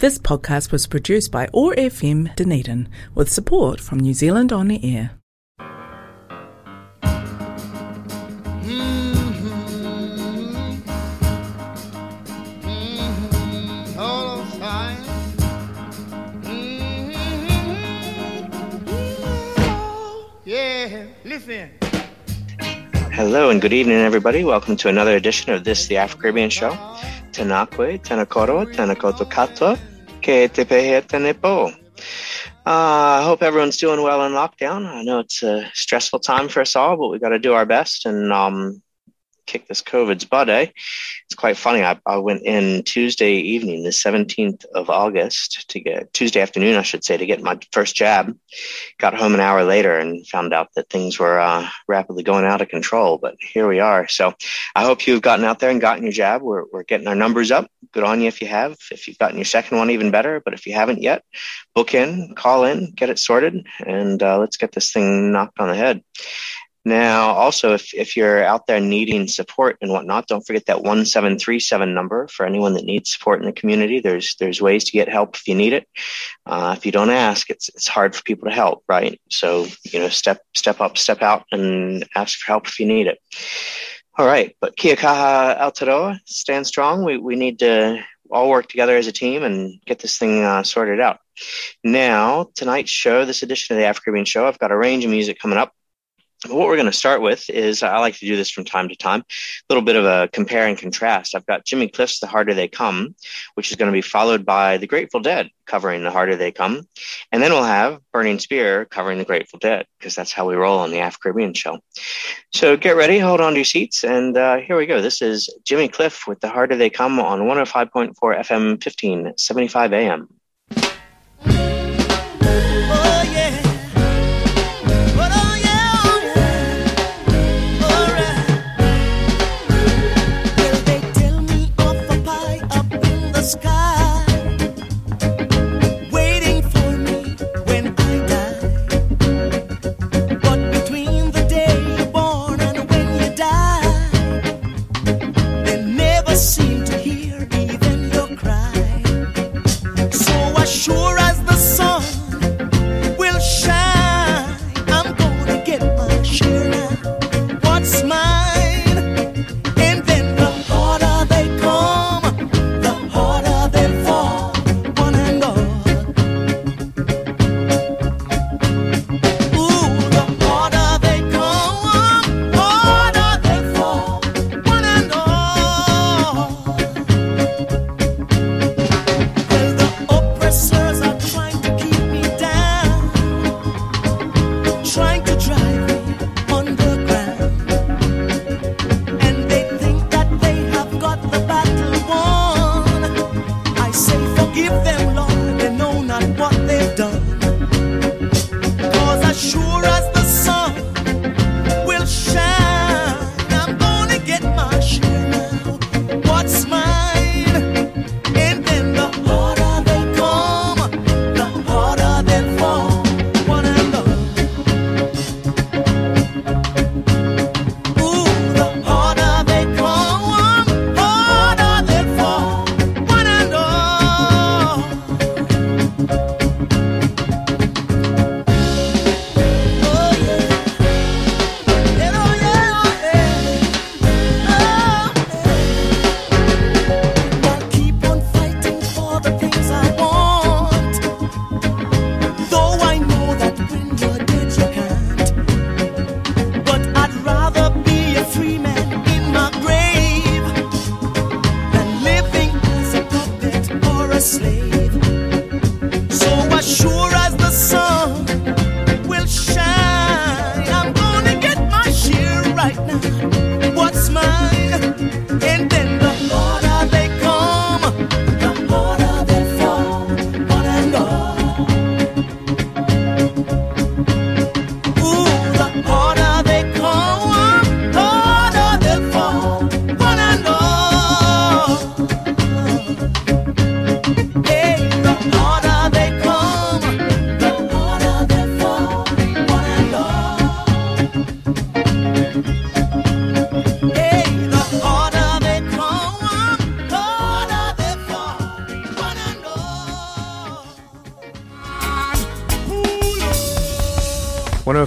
This podcast was produced by OAR FM Dunedin with support from New Zealand On the Air. Hello and good evening, everybody. Welcome to another edition of this, the Afro Caribbean Show. Tanakwe, Tanakoro, Tanakoto Kato, Ke Te Pehe Tanepo. Uh, I hope everyone's doing well in lockdown. I know it's a stressful time for us all, but we got to do our best and um, kick this COVID's butt, eh? It's quite funny. I, I went in Tuesday evening, the 17th of August, to get Tuesday afternoon, I should say, to get my first jab. Got home an hour later and found out that things were uh, rapidly going out of control. But here we are. So I hope you've gotten out there and gotten your jab. We're, we're getting our numbers up. Good on you if you have. If you've gotten your second one, even better. But if you haven't yet, book in, call in, get it sorted, and uh, let's get this thing knocked on the head. Now, also, if, if you're out there needing support and whatnot, don't forget that 1737 number for anyone that needs support in the community. There's, there's ways to get help if you need it. Uh, if you don't ask, it's, it's hard for people to help, right? So, you know, step, step up, step out and ask for help if you need it. All right. But Kia kaha Aotearoa, stand strong. We, we need to all work together as a team and get this thing uh, sorted out. Now, tonight's show, this edition of the Afro Caribbean Show, I've got a range of music coming up what we're going to start with is I like to do this from time to time, a little bit of a compare and contrast. I've got Jimmy Cliff's The Harder They Come, which is going to be followed by The Grateful Dead covering The Harder They Come. And then we'll have Burning Spear covering The Grateful Dead, because that's how we roll on the Afro Caribbean show. So get ready, hold on to your seats, and uh, here we go. This is Jimmy Cliff with The Harder They Come on 105.4 FM 1575 AM.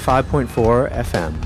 105.4 FM.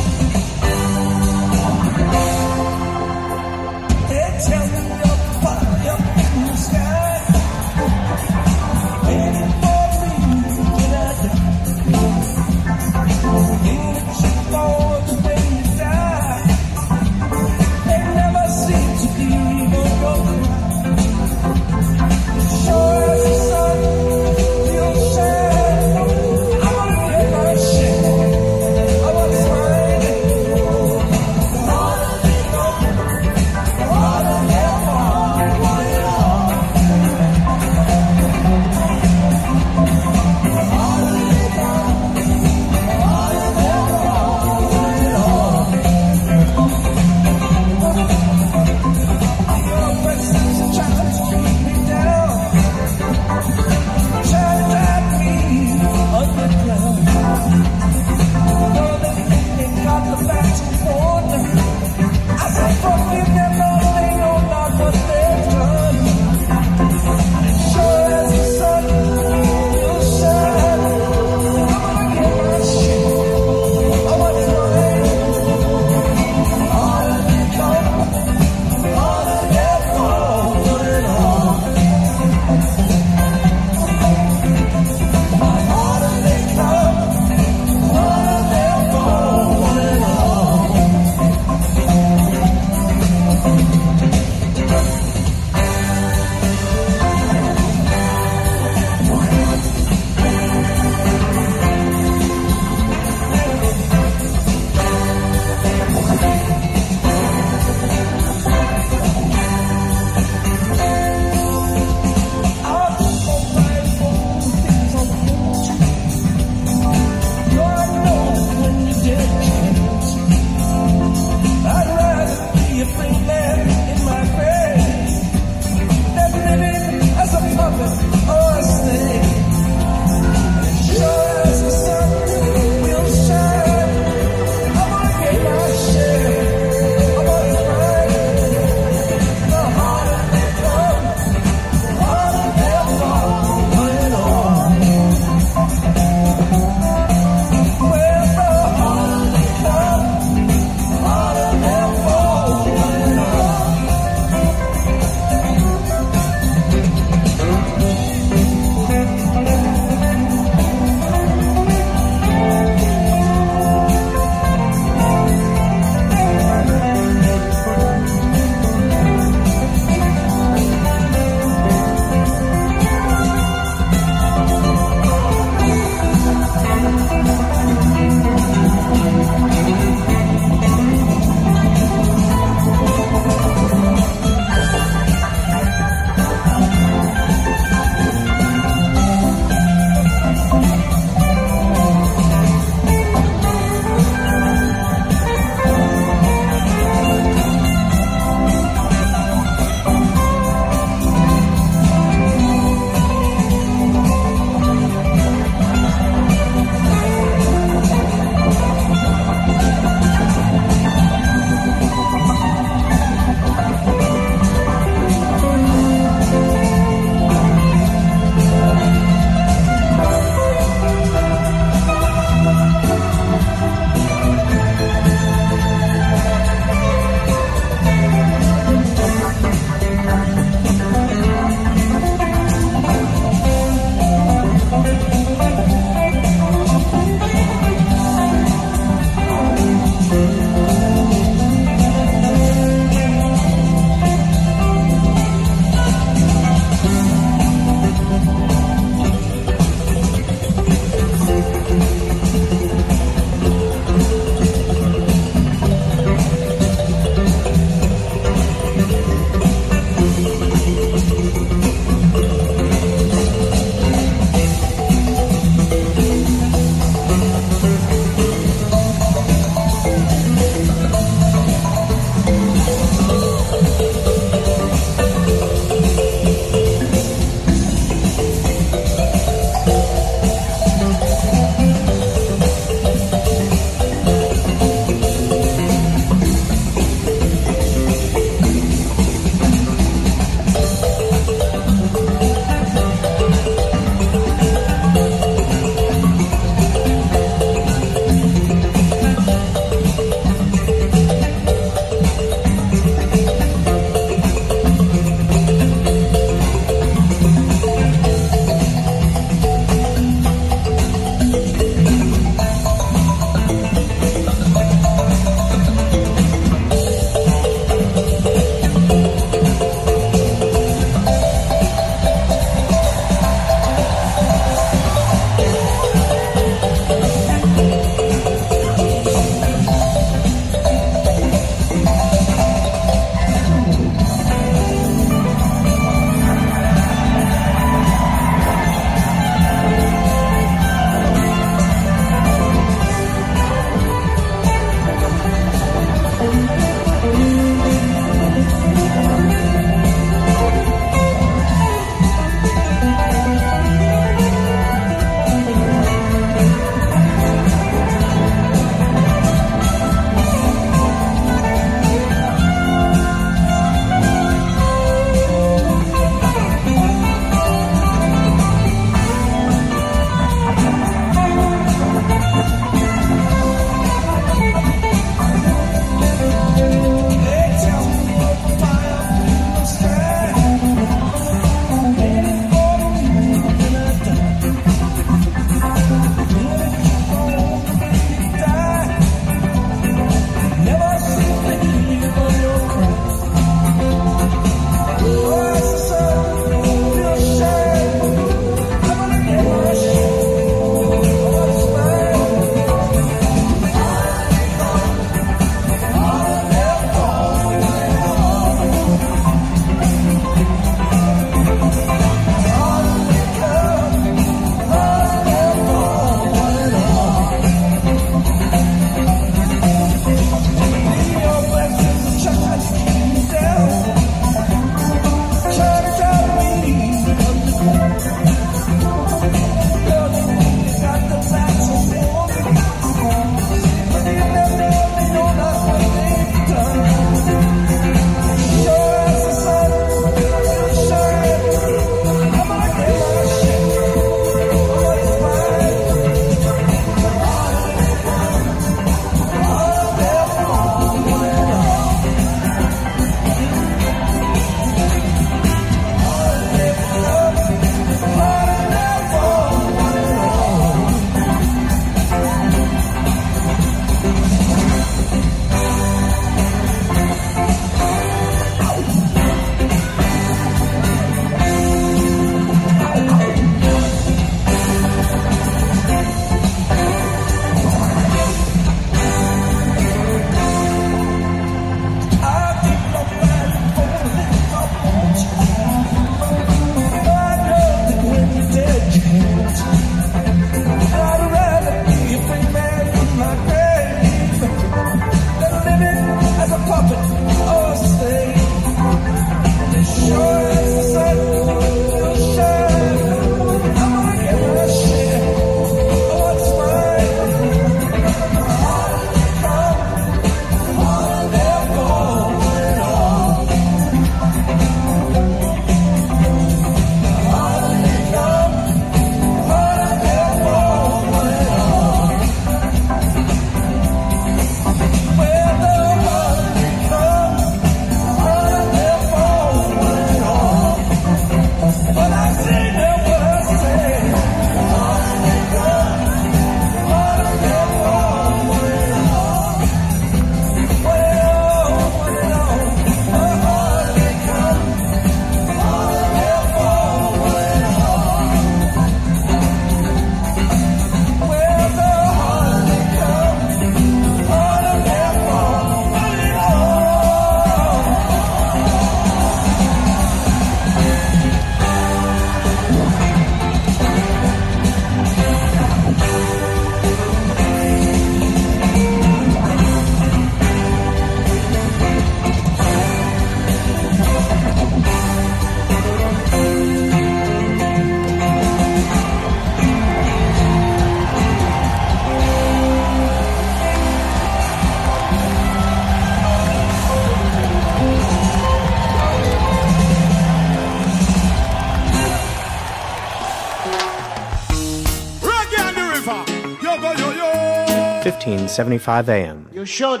75 AM. You should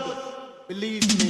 believe me.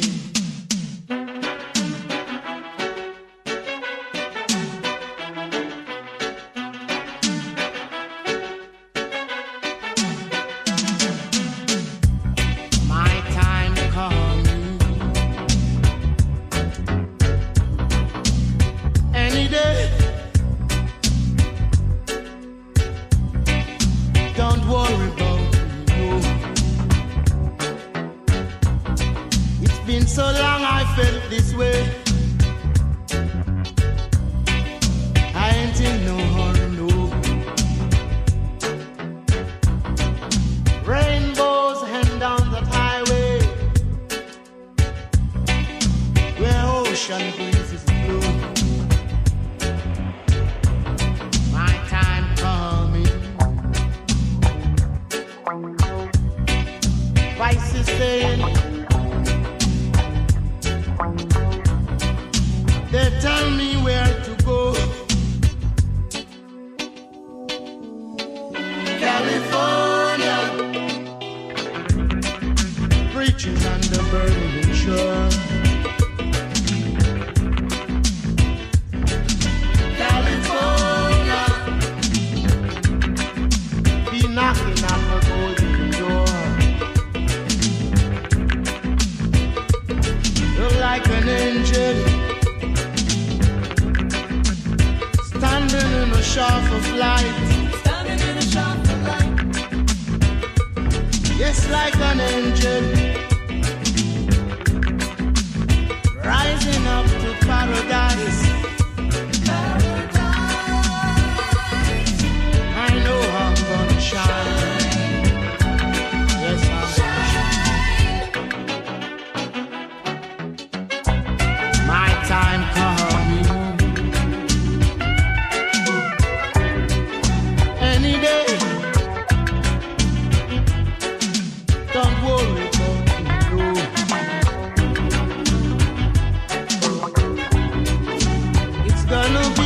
love know.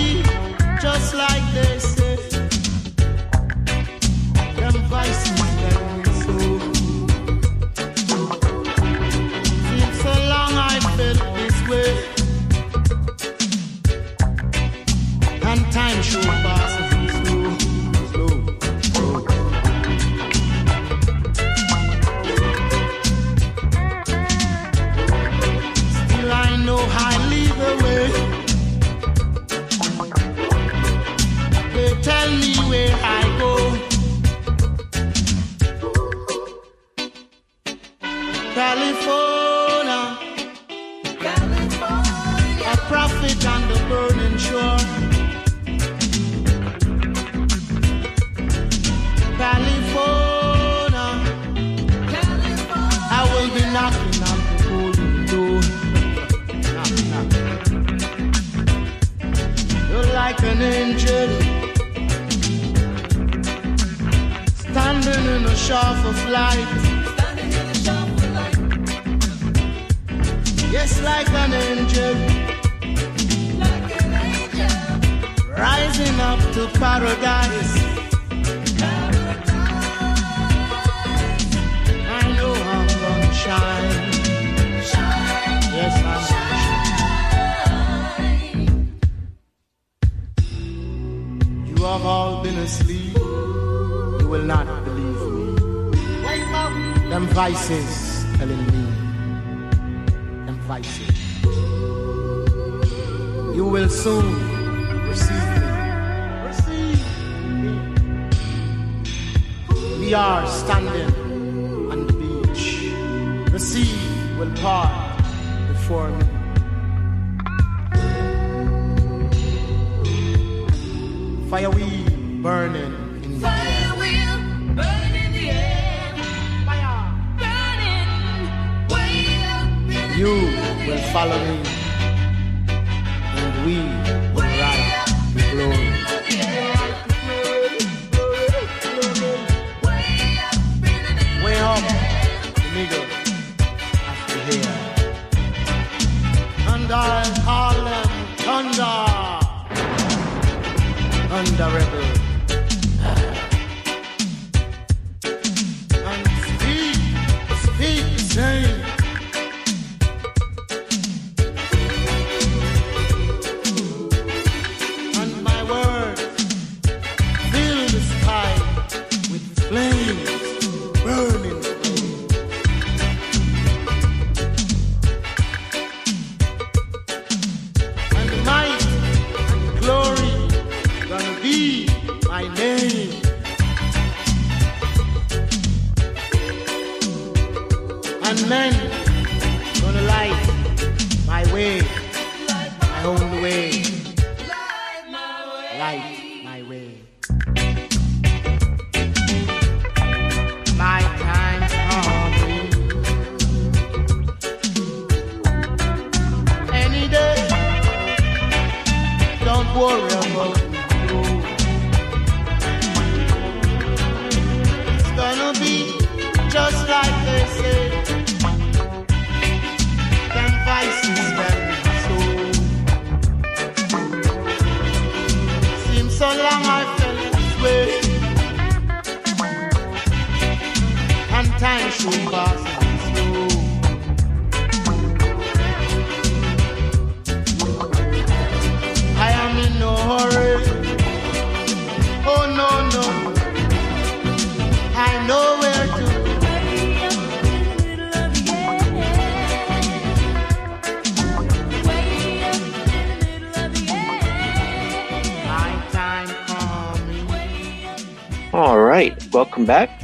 we are standing on the beach. The sea will part before me. Fire we burning in the Fire will burning in the air. Fire burning. Will you will follow me. the rebel.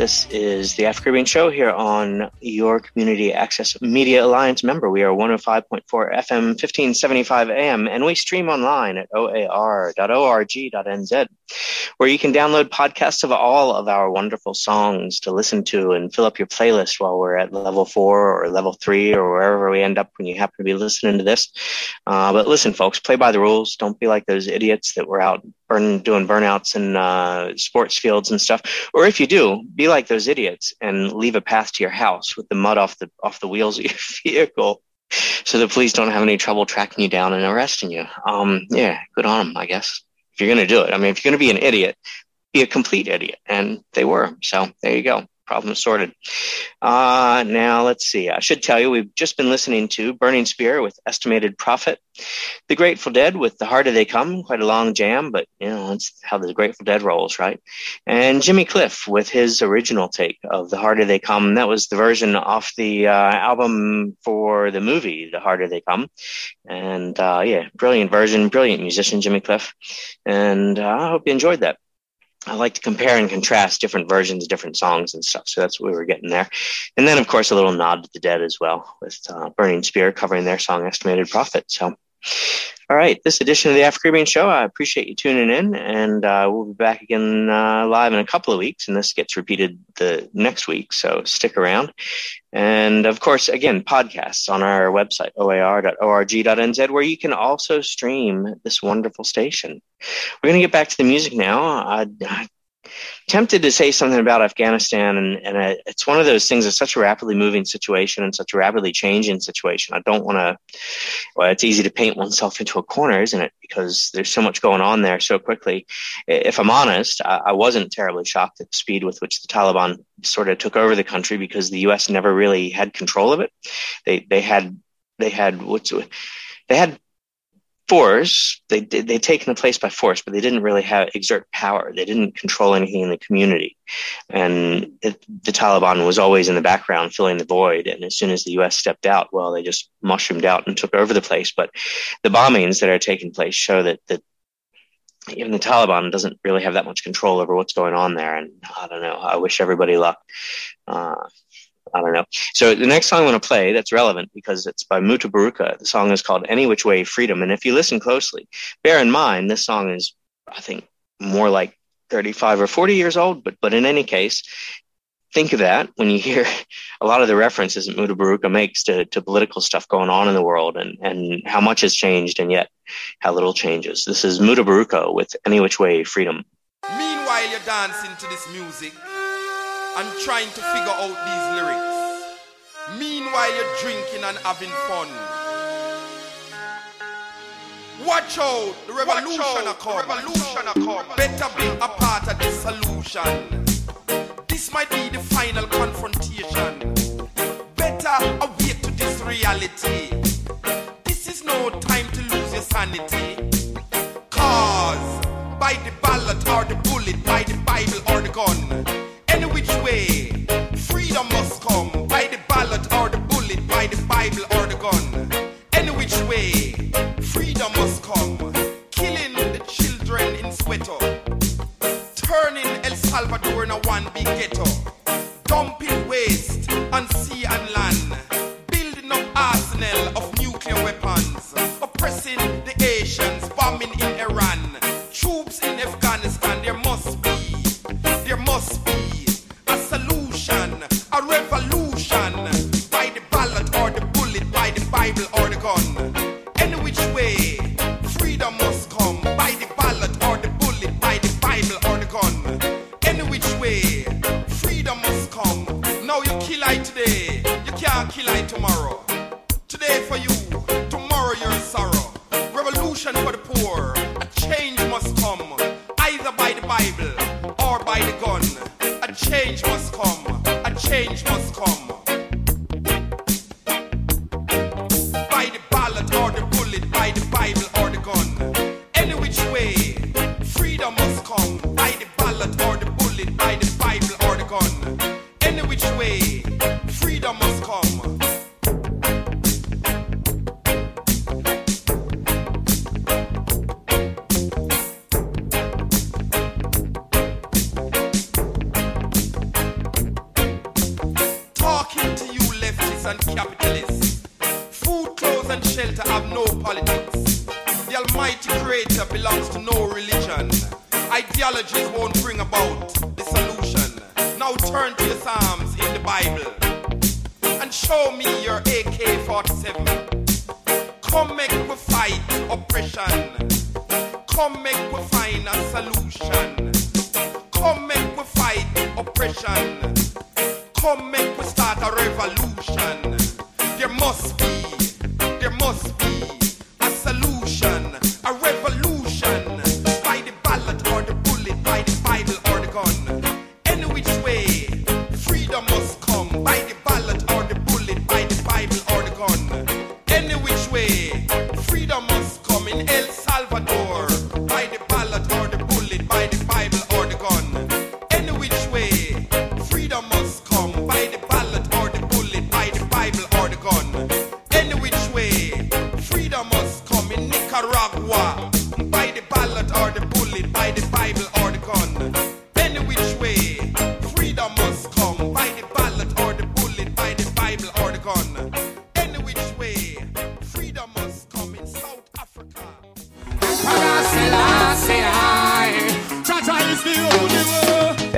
This is the Afro Caribbean Show here on your Community Access Media Alliance member. We are 105.4 FM, 1575 AM, and we stream online at oar.org.nz, where you can download podcasts of all of our wonderful songs to listen to and fill up your playlist while we're at level four or level three or wherever we end up when you happen to be listening to this. Uh, but listen, folks, play by the rules. Don't be like those idiots that were out burn, doing burnouts in uh, sports fields and stuff. Or if you do, be like those idiots and leave a path to your house with the mud off the off the wheels of your vehicle, so the police don't have any trouble tracking you down and arresting you. Um, yeah, good on them, I guess. If you're gonna do it, I mean, if you're gonna be an idiot, be a complete idiot, and they were. So there you go. Problem sorted. Uh, now let's see. I should tell you, we've just been listening to Burning Spear with Estimated Prophet. The Grateful Dead with The Harder They Come, quite a long jam, but you know, that's how the Grateful Dead rolls, right? And Jimmy Cliff with his original take of The Harder They Come. That was the version off the uh, album for the movie, The Harder They Come. And uh, yeah, brilliant version, brilliant musician, Jimmy Cliff. And uh, I hope you enjoyed that. I like to compare and contrast different versions of different songs and stuff. So that's what we were getting there. And then, of course, a little nod to the dead as well with uh, Burning Spear covering their song Estimated Prophet. So, all right, this edition of the Afro Caribbean Show, I appreciate you tuning in. And uh, we'll be back again uh, live in a couple of weeks. And this gets repeated the next week. So stick around. And of course, again, podcasts on our website, oar.org.nz, where you can also stream this wonderful station. We're going to get back to the music now. Tempted to say something about Afghanistan, and, and it's one of those things. It's such a rapidly moving situation and such a rapidly changing situation. I don't want to. Well, it's easy to paint oneself into a corner, isn't it? Because there's so much going on there so quickly. If I'm honest, I, I wasn't terribly shocked at the speed with which the Taliban sort of took over the country because the U.S. never really had control of it. They they had they had what's they had force. They they'd taken the place by force, but they didn't really have exert power. They didn't control anything in the community, and it, the Taliban was always in the background filling the void. And as soon as the U.S. stepped out, well, they just mushroomed out and took over the place. But the bombings that are taking place show that that even the Taliban doesn't really have that much control over what's going on there. And I don't know. I wish everybody luck. Uh, I don't know. So the next song I'm going to play that's relevant because it's by Mutabaruka. The song is called Any Which Way Freedom. And if you listen closely, bear in mind this song is, I think, more like 35 or 40 years old. But but in any case, think of that when you hear a lot of the references that Mutabaruka makes to, to political stuff going on in the world and, and how much has changed and yet how little changes. This is Mutabaruka with Any Which Way Freedom. Meanwhile, you're dancing to this music and trying to figure out these lyrics. Meanwhile, you're drinking and having fun. Watch out, the revolution out, come. revolution come. Better be a part of the solution. This might be the final confrontation. Better awake to this reality. This is no time to lose your sanity. Cause by the ballot or the bullet, by the Bible or the gun, which way, freedom must come. By the ballot or the bullet, by the Bible or the gun, any which way, freedom must come. Killing the children in Soweto, turning El Salvador in a one big ghetto, dumping waste on sea and land, change must come.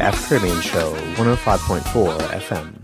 Afro Caribbean Show, 105.4 FM.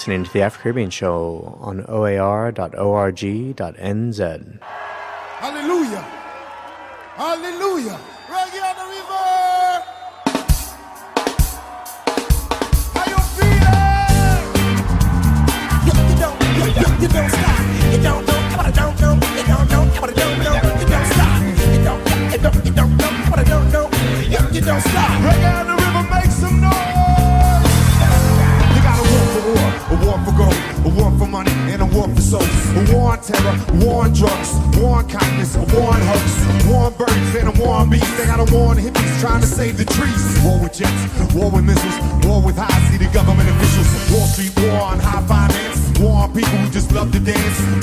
Listening to the Afro Caribbean Show on oar.org.nz.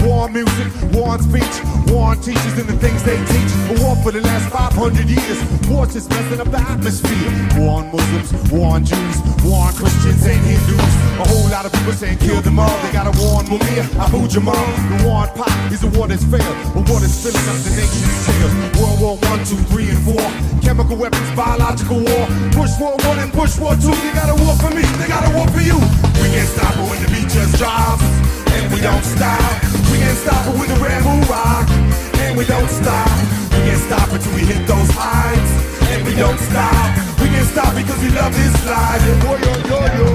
War music, war on speech, war on teachers and the things they teach. A war for the last 500 years. War just messing up the atmosphere. War on Muslims, war on Jews, war on Christians and Hindus. A whole lot of people saying kill them all. They got a war on Mumia, Abu Jamal. The war on pop is a war that's failed. A war that's filling up the nation's jails. World War One, Two, Three, and Four. Chemical weapons, biological war. Bush War One and Bush War Two. They got a war for me. They got a war for you. We can't stop it when the beat just drops. And we don't stop. We can't stop it with the Red rock. And we don't stop. We can't stop until we hit those heights. And we don't stop. We can't stop because we love this life. Boy, yo, yo, yo.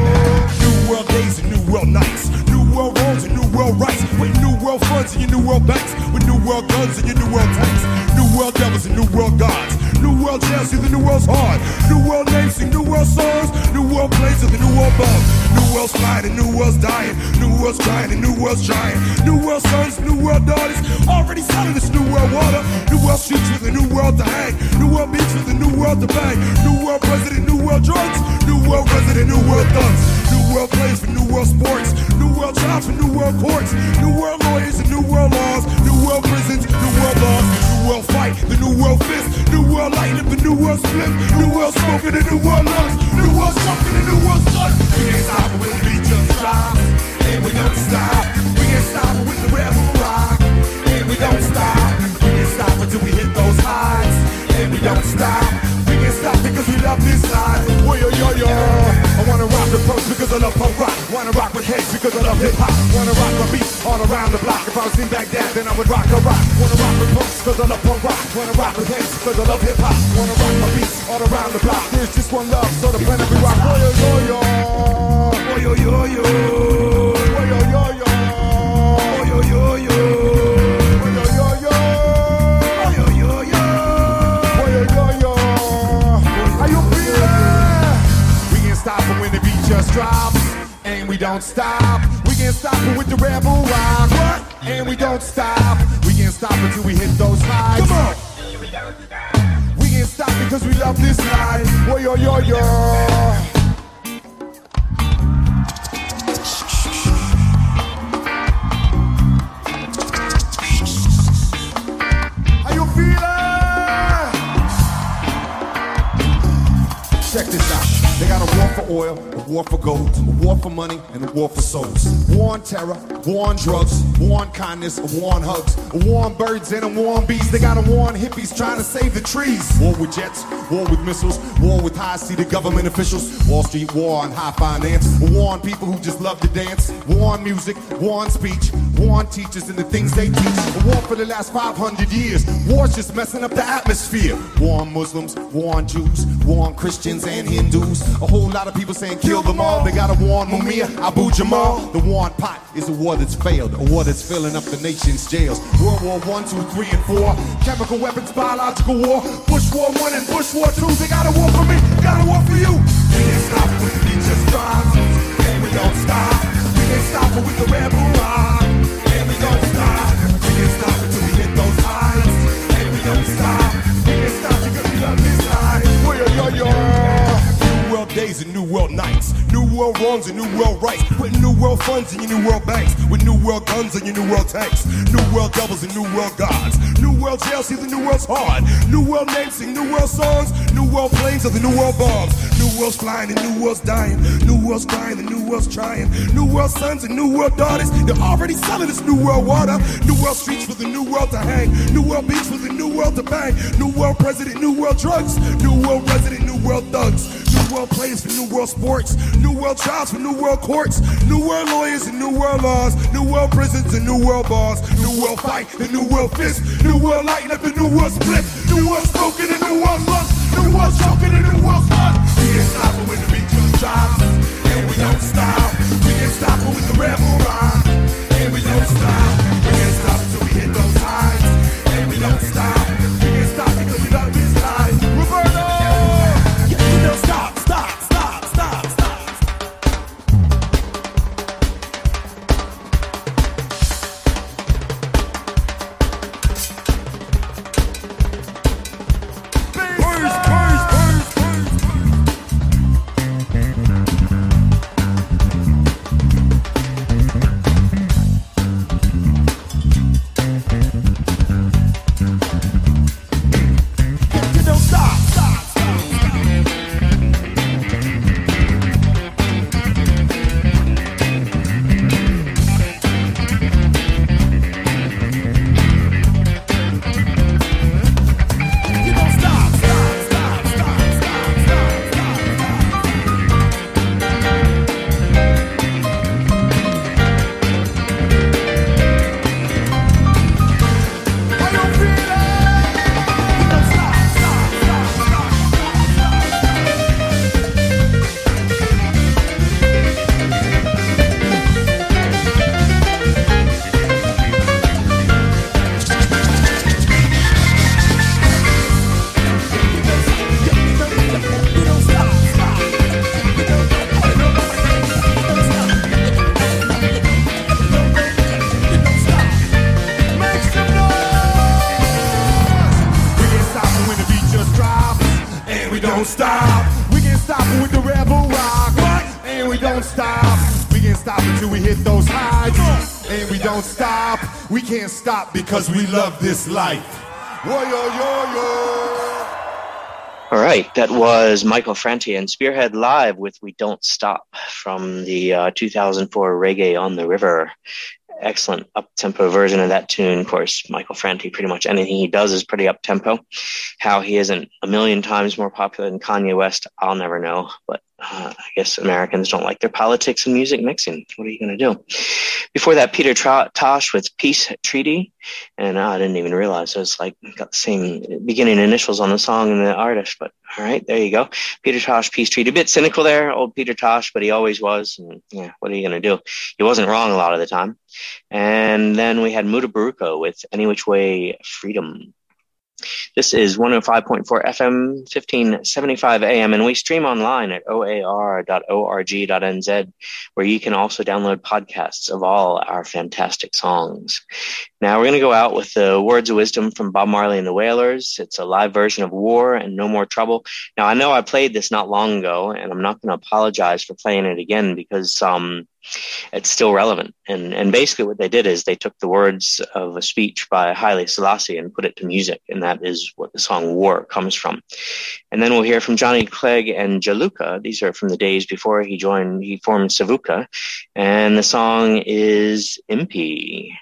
New world days and new world nights. New world roads and new world rights. With new world funds and your new world banks. With new world guns and your new world tanks. New world devils and new world gods. New world jails, see the new world's hard. New world names, sing new world songs. New world planes and the new world bombs. New world's flying and new world's dying. New world's crying and new world's trying. New world sons, new world daughters. Already selling this new world water. New world streets with a new world to hang. New world beach with a new world to bang. New world president, new world drugs. New world resident, new world thugs. New world plays for new world sports. New world jobs for new world courts. New world new world laws. New world prisons, new world laws. New world fight, the new world fist. New world light up the new world split. New world smoking, the new world. New world the new world sun. We can't stop it when the beat just drops. And we don't stop. We can't stop it with the rebel rock. And we don't stop. We can't stop until we hit those highs. And we don't stop. Stop because we love this life. Whoa, yo, yo, yo. I wanna rock the punk because I love punk rock. Wanna rock with heads because I love hip hop. Wanna rock my beat all around the block. If I was in Baghdad, then I would rock a rock. Wanna rock with punks because I love punk rock. Wanna rock with heads because I love hip hop. Wanna rock my beats all around the block. There's just one love, so the planet we rock. Whoa, yo, yo, yo. Whoa, yo, yo, yo. Drops. And we don't stop. We can't stop it with the rebel rock. What? And we don't stop. We can't stop until we hit those highs. Come on. We can't stop because we love this life. Whoa, yo, yo, yo. Got a war for oil, a war for gold, a war for money, and a war for souls. War on terror, war on drugs, war on kindness, a war on hugs, a war on birds and a war on bees. They got a war on hippies trying to save the trees. War with jets, war with missiles, war with high-seated government officials. Wall Street war on high finance, a war on people who just love to dance. War on music, war on speech, war on teachers and the things they teach. A war for the last 500 years. War's just messing up the atmosphere. War on Muslims, war on Jews, war on Christians and Hindus. A whole lot of people saying kill them all. They got a war on Mumia, Abu Jamal. The war on pot is a war that's failed, a war that's filling up the nation's jails. World War One, Two, Three, and Four. Chemical weapons, biological war. Bush War One and Bush War Two. They got a war for me, got a war for you. We can't stop just and we don't stop. We can't stop with the rebel rock, World and new world rights. With new world funds and your new world banks. With new world guns and your new world tanks. New world devils and new world gods. New world jails, see the new world's hard. New world names, sing new world songs. New world planes of the new world bombs. New world's flying and new world's dying. New world's crying and new world's trying. New world sons and new world daughters. They're already selling this new world water. New world streets for the new world to hang. New world beach for the new world to bang. New world president, new world drugs. New world resident, new world thugs. New world players for new world sports, new world jobs for new world courts, new world lawyers and new world laws, new world prisons and new world bars, new world fight and new world fist, new world lighting up and new world split, new world smoking and new world lust, new world choking and new world fun. We ain't stopping when the beat just drops, and we don't stop. We ain't stopping with the rebel rhyme, and we don't stop. We ain't stopping stop because we love this life. All right, that was Michael Franti and Spearhead Live with We Don't Stop from the uh, 2004 Reggae on the River. Excellent up tempo version of that tune. Of course, Michael Franti, pretty much anything he does is pretty up tempo. How he isn't a million times more popular than Kanye West, I'll never know. But uh, I guess Americans don't like their politics and music mixing. What are you going to do? Before that, Peter Tosh with Peace Treaty. And uh, I didn't even realize it was like got the same beginning initials on the song and the artist. But all right, there you go. Peter Tosh, Peace Treaty. A bit cynical there, old Peter Tosh, but he always was. And yeah, what are you going to do? He wasn't wrong a lot of the time. And then we had Mutabaruka with Any Which Way Freedom. This is 105.4 FM, 1575 AM, and we stream online at oar.org.nz, where you can also download podcasts of all our fantastic songs. Now we're going to go out with the words of wisdom from Bob Marley and the Wailers. It's a live version of War and No More Trouble. Now I know I played this not long ago, and I'm not going to apologize for playing it again because um, it's still relevant. And and basically what they did is they took the words of a speech by Haile Selassie and put it to music, and that is what the song War comes from. And then we'll hear from Johnny Clegg and Juluka. These are from the days before he joined, he formed Savuka, and the song is Impi.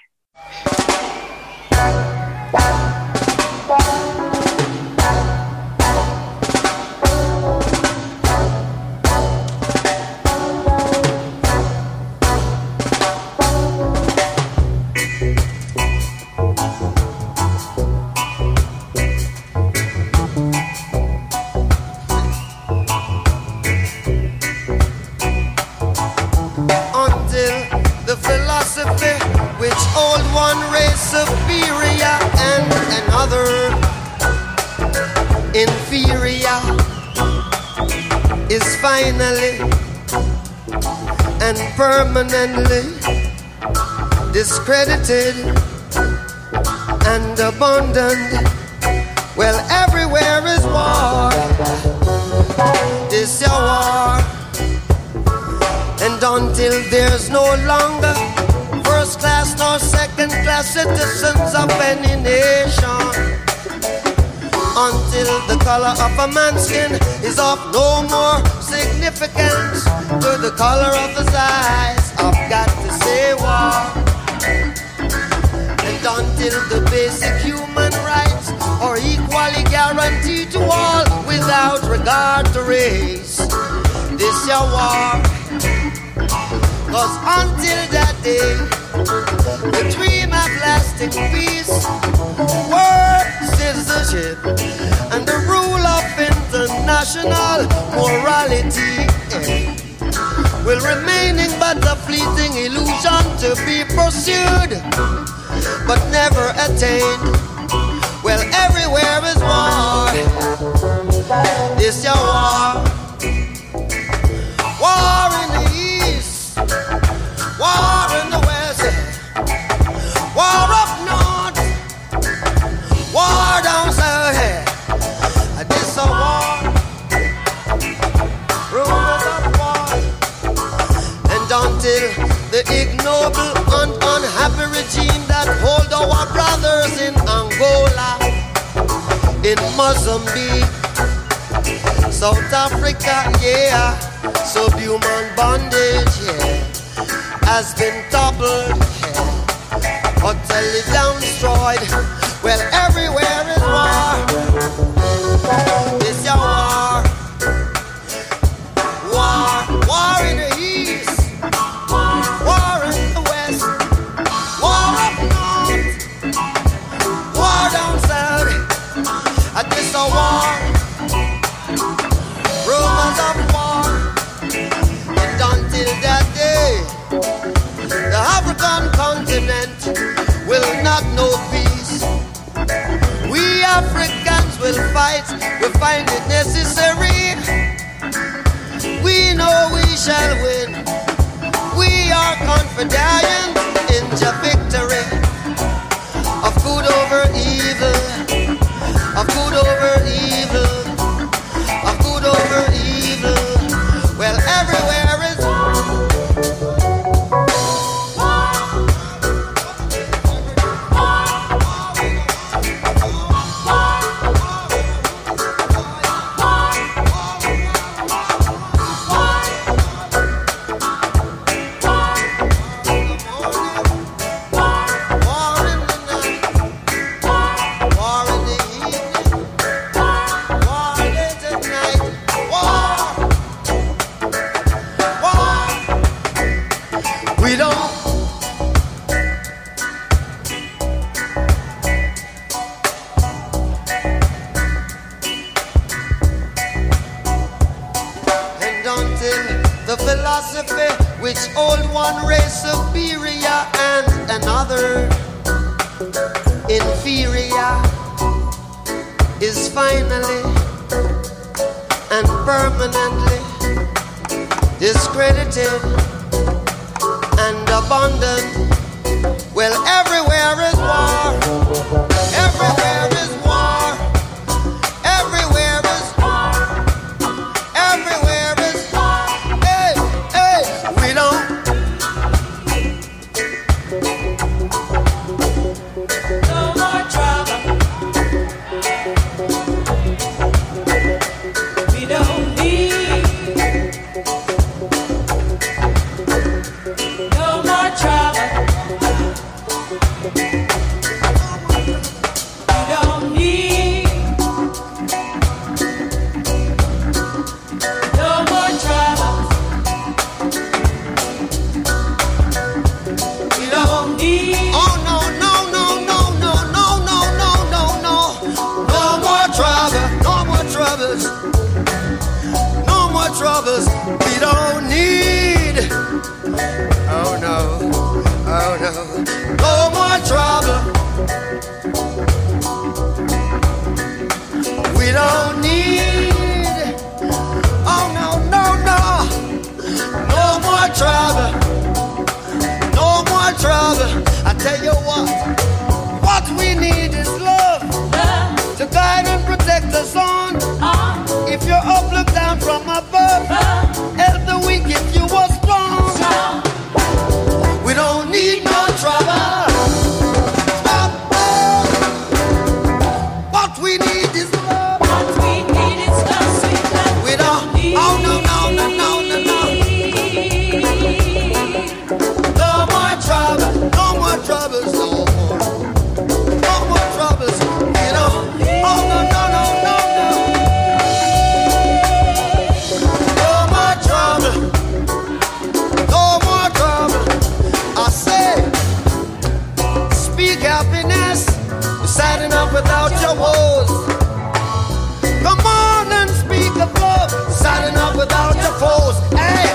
Finally and permanently discredited and abandoned. Well, everywhere is war. This your war. And until there's no longer first class nor second class citizens of any nation, until the color of a man's skin is of no more significance to the color of his eyes. I've got to say war. And until the basic human rights are equally guaranteed to all without regard to race, this your war. Cause until that day, the dream of lasting peace, world citizenship National morality will remaining but a fleeting illusion to be pursued but never attained. Well, everywhere is war. This your war. War in the east. War in the The ignoble and unhappy regime that hold our brothers in Angola, in Mozambique, South Africa, yeah. Subhuman bondage, yeah, has been toppled, yeah, utterly destroyed. Well, everywhere is war. find it necessary. We know we shall win. We are confident in Japan. without your woes. on and speak of love, signing up without your foes. Hey,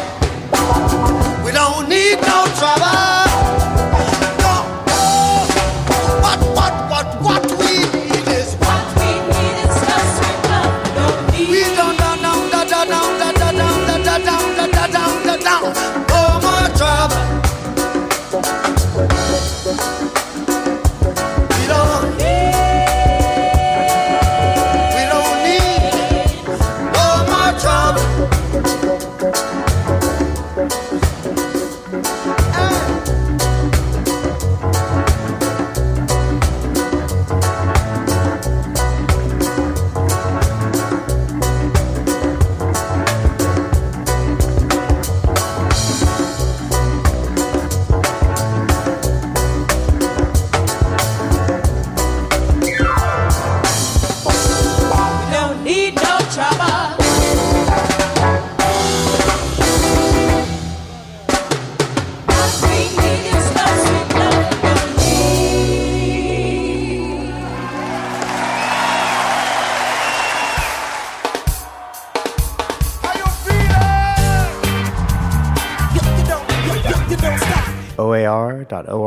we don't need no trouble.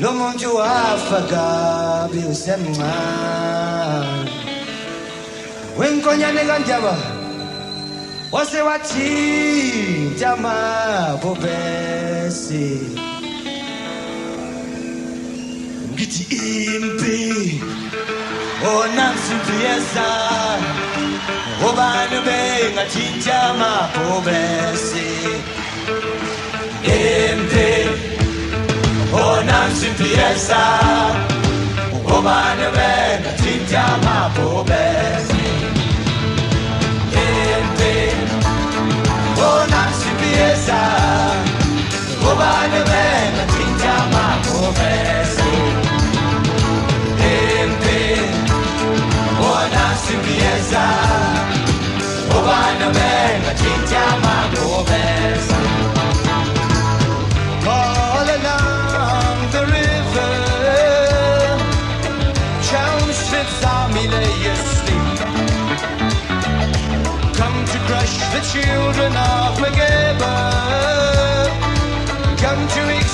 lo muntu wafa kabi usemncane wenkonyane kandaba wase wathinta amabobesi ngithi impi ona msipiyesa obani bengathinta amabobesi impi ona msipiyesa obani bengathinta amabobesi impi ona msipiyesa obani bengathinta amabobesi impi ona msipiyesa obani bengathinta amabobesi all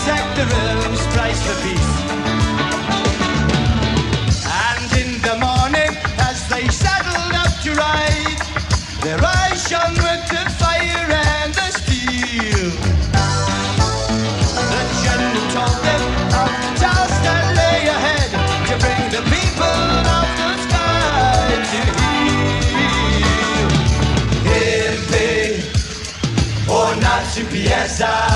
to exact the realm's price for peace. And in the morning, as they saddled up to ride, their eyes shone with the fire and the steel. The general told them of the task that lay ahead to bring the people of the sky to heal. Impi, onasi pieza,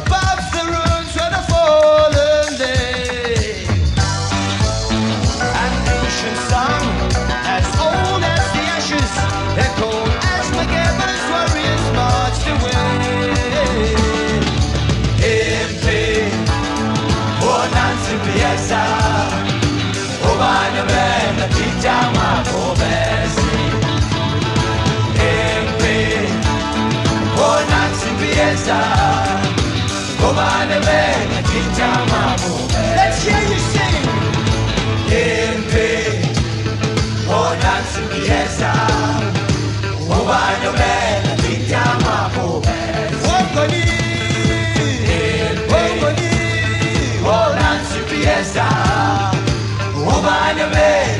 above the ruins where the fallen lay. An ancient song, as old as the ashes, echoed as warriors marched away. Impi, oh Nancy Piazza, oh Nancy. Let's hear you sing. Oh Nancy Piazza, oh Banabena, Tijama, oh Bessie. Wokoni, wokoni, oh Nancy Piazza, oh Banabena, Tijama,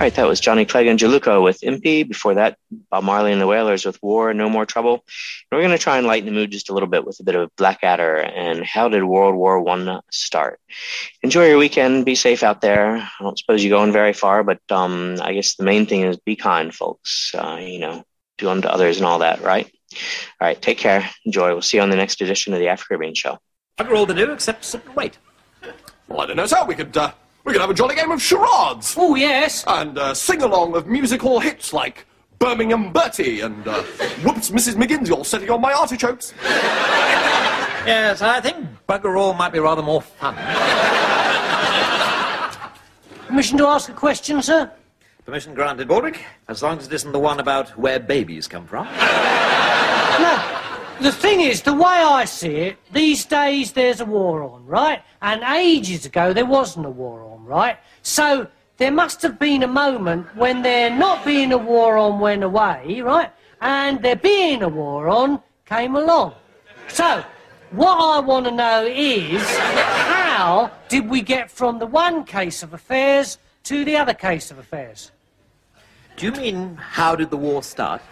All right, that was Johnny Clegg and Juluka with Impi. Before that, Bob Marley and the Wailers with War, No More Trouble. And we're going to try and lighten the mood just a little bit with a bit of Blackadder and how did World War One start? Enjoy your weekend. Be safe out there. I don't suppose you're going very far, but um, I guess the main thing is be kind, folks. Uh, you know, do unto others and all that, right? All right, take care. Enjoy. We'll see you on the next edition of the Afro Caribbean Show. Bugger all to do except wait. Well, I don't know, sir. We could, uh, we could have a jolly game of charades. Oh, yes. And uh, sing along of musical hits like Birmingham Bertie and uh, whoops, Mrs. Miggins, you're setting on my artichokes. Yes, I think bugger all might be rather more fun. Permission to ask a question, sir? Permission granted, Baldrick, as long as it isn't the one about where babies come from. No. The thing is, the way I see it, these days there's a war on, right? And ages ago there wasn't a war on, right? So there must have been a moment when there not being a war on went away, right? And there being a war on came along. So, what I want to know is how did we get from the one case of affairs to the other case of affairs? Do you mean, how did the war start?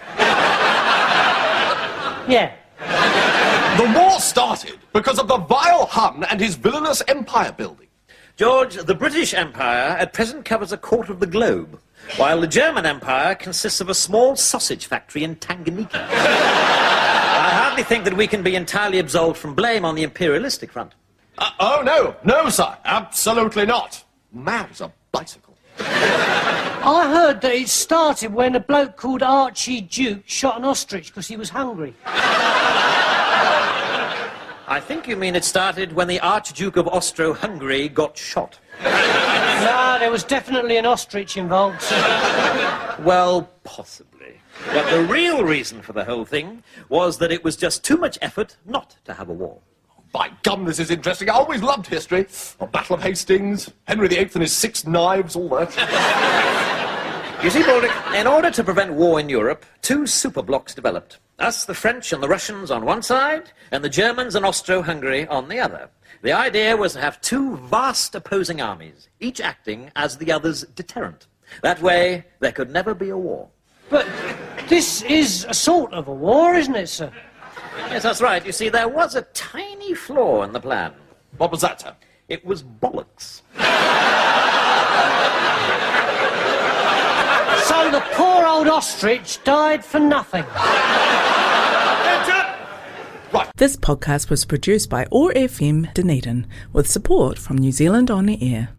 Yeah. The war started because of the vile Hun and his villainous empire building. George, the British Empire at present covers a quarter of the globe, while the German Empire consists of a small sausage factory in Tanganyika. I hardly think that we can be entirely absolved from blame on the imperialistic front. Uh, oh, no, no, sir, absolutely not. Mad as a bicycle. I heard that it started when a bloke called Archie Duke shot an ostrich because he was hungry. I think you mean it started when the Archduke of Austro-Hungary got shot. No, there was definitely an ostrich involved. Well, possibly. But the real reason for the whole thing was that it was just too much effort not to have a war. By gum, this is interesting. I always loved history. The Battle of Hastings, Henry VIII and his six knives, all that. You see, Baldrick, in order to prevent war in Europe, two superblocks developed. Us, the French and the Russians on one side, and the Germans and Austro-Hungary on the other. The idea was to have two vast opposing armies, each acting as the other's deterrent. That way, there could never be a war. But this is a sort of a war, isn't it, sir? Yes, that's right. You see, there was a tiny flaw in the plan. What was that, sir? It was bollocks. So the poor old ostrich died for nothing. Right. This podcast was produced by OAR FM Dunedin with support from New Zealand On the Air.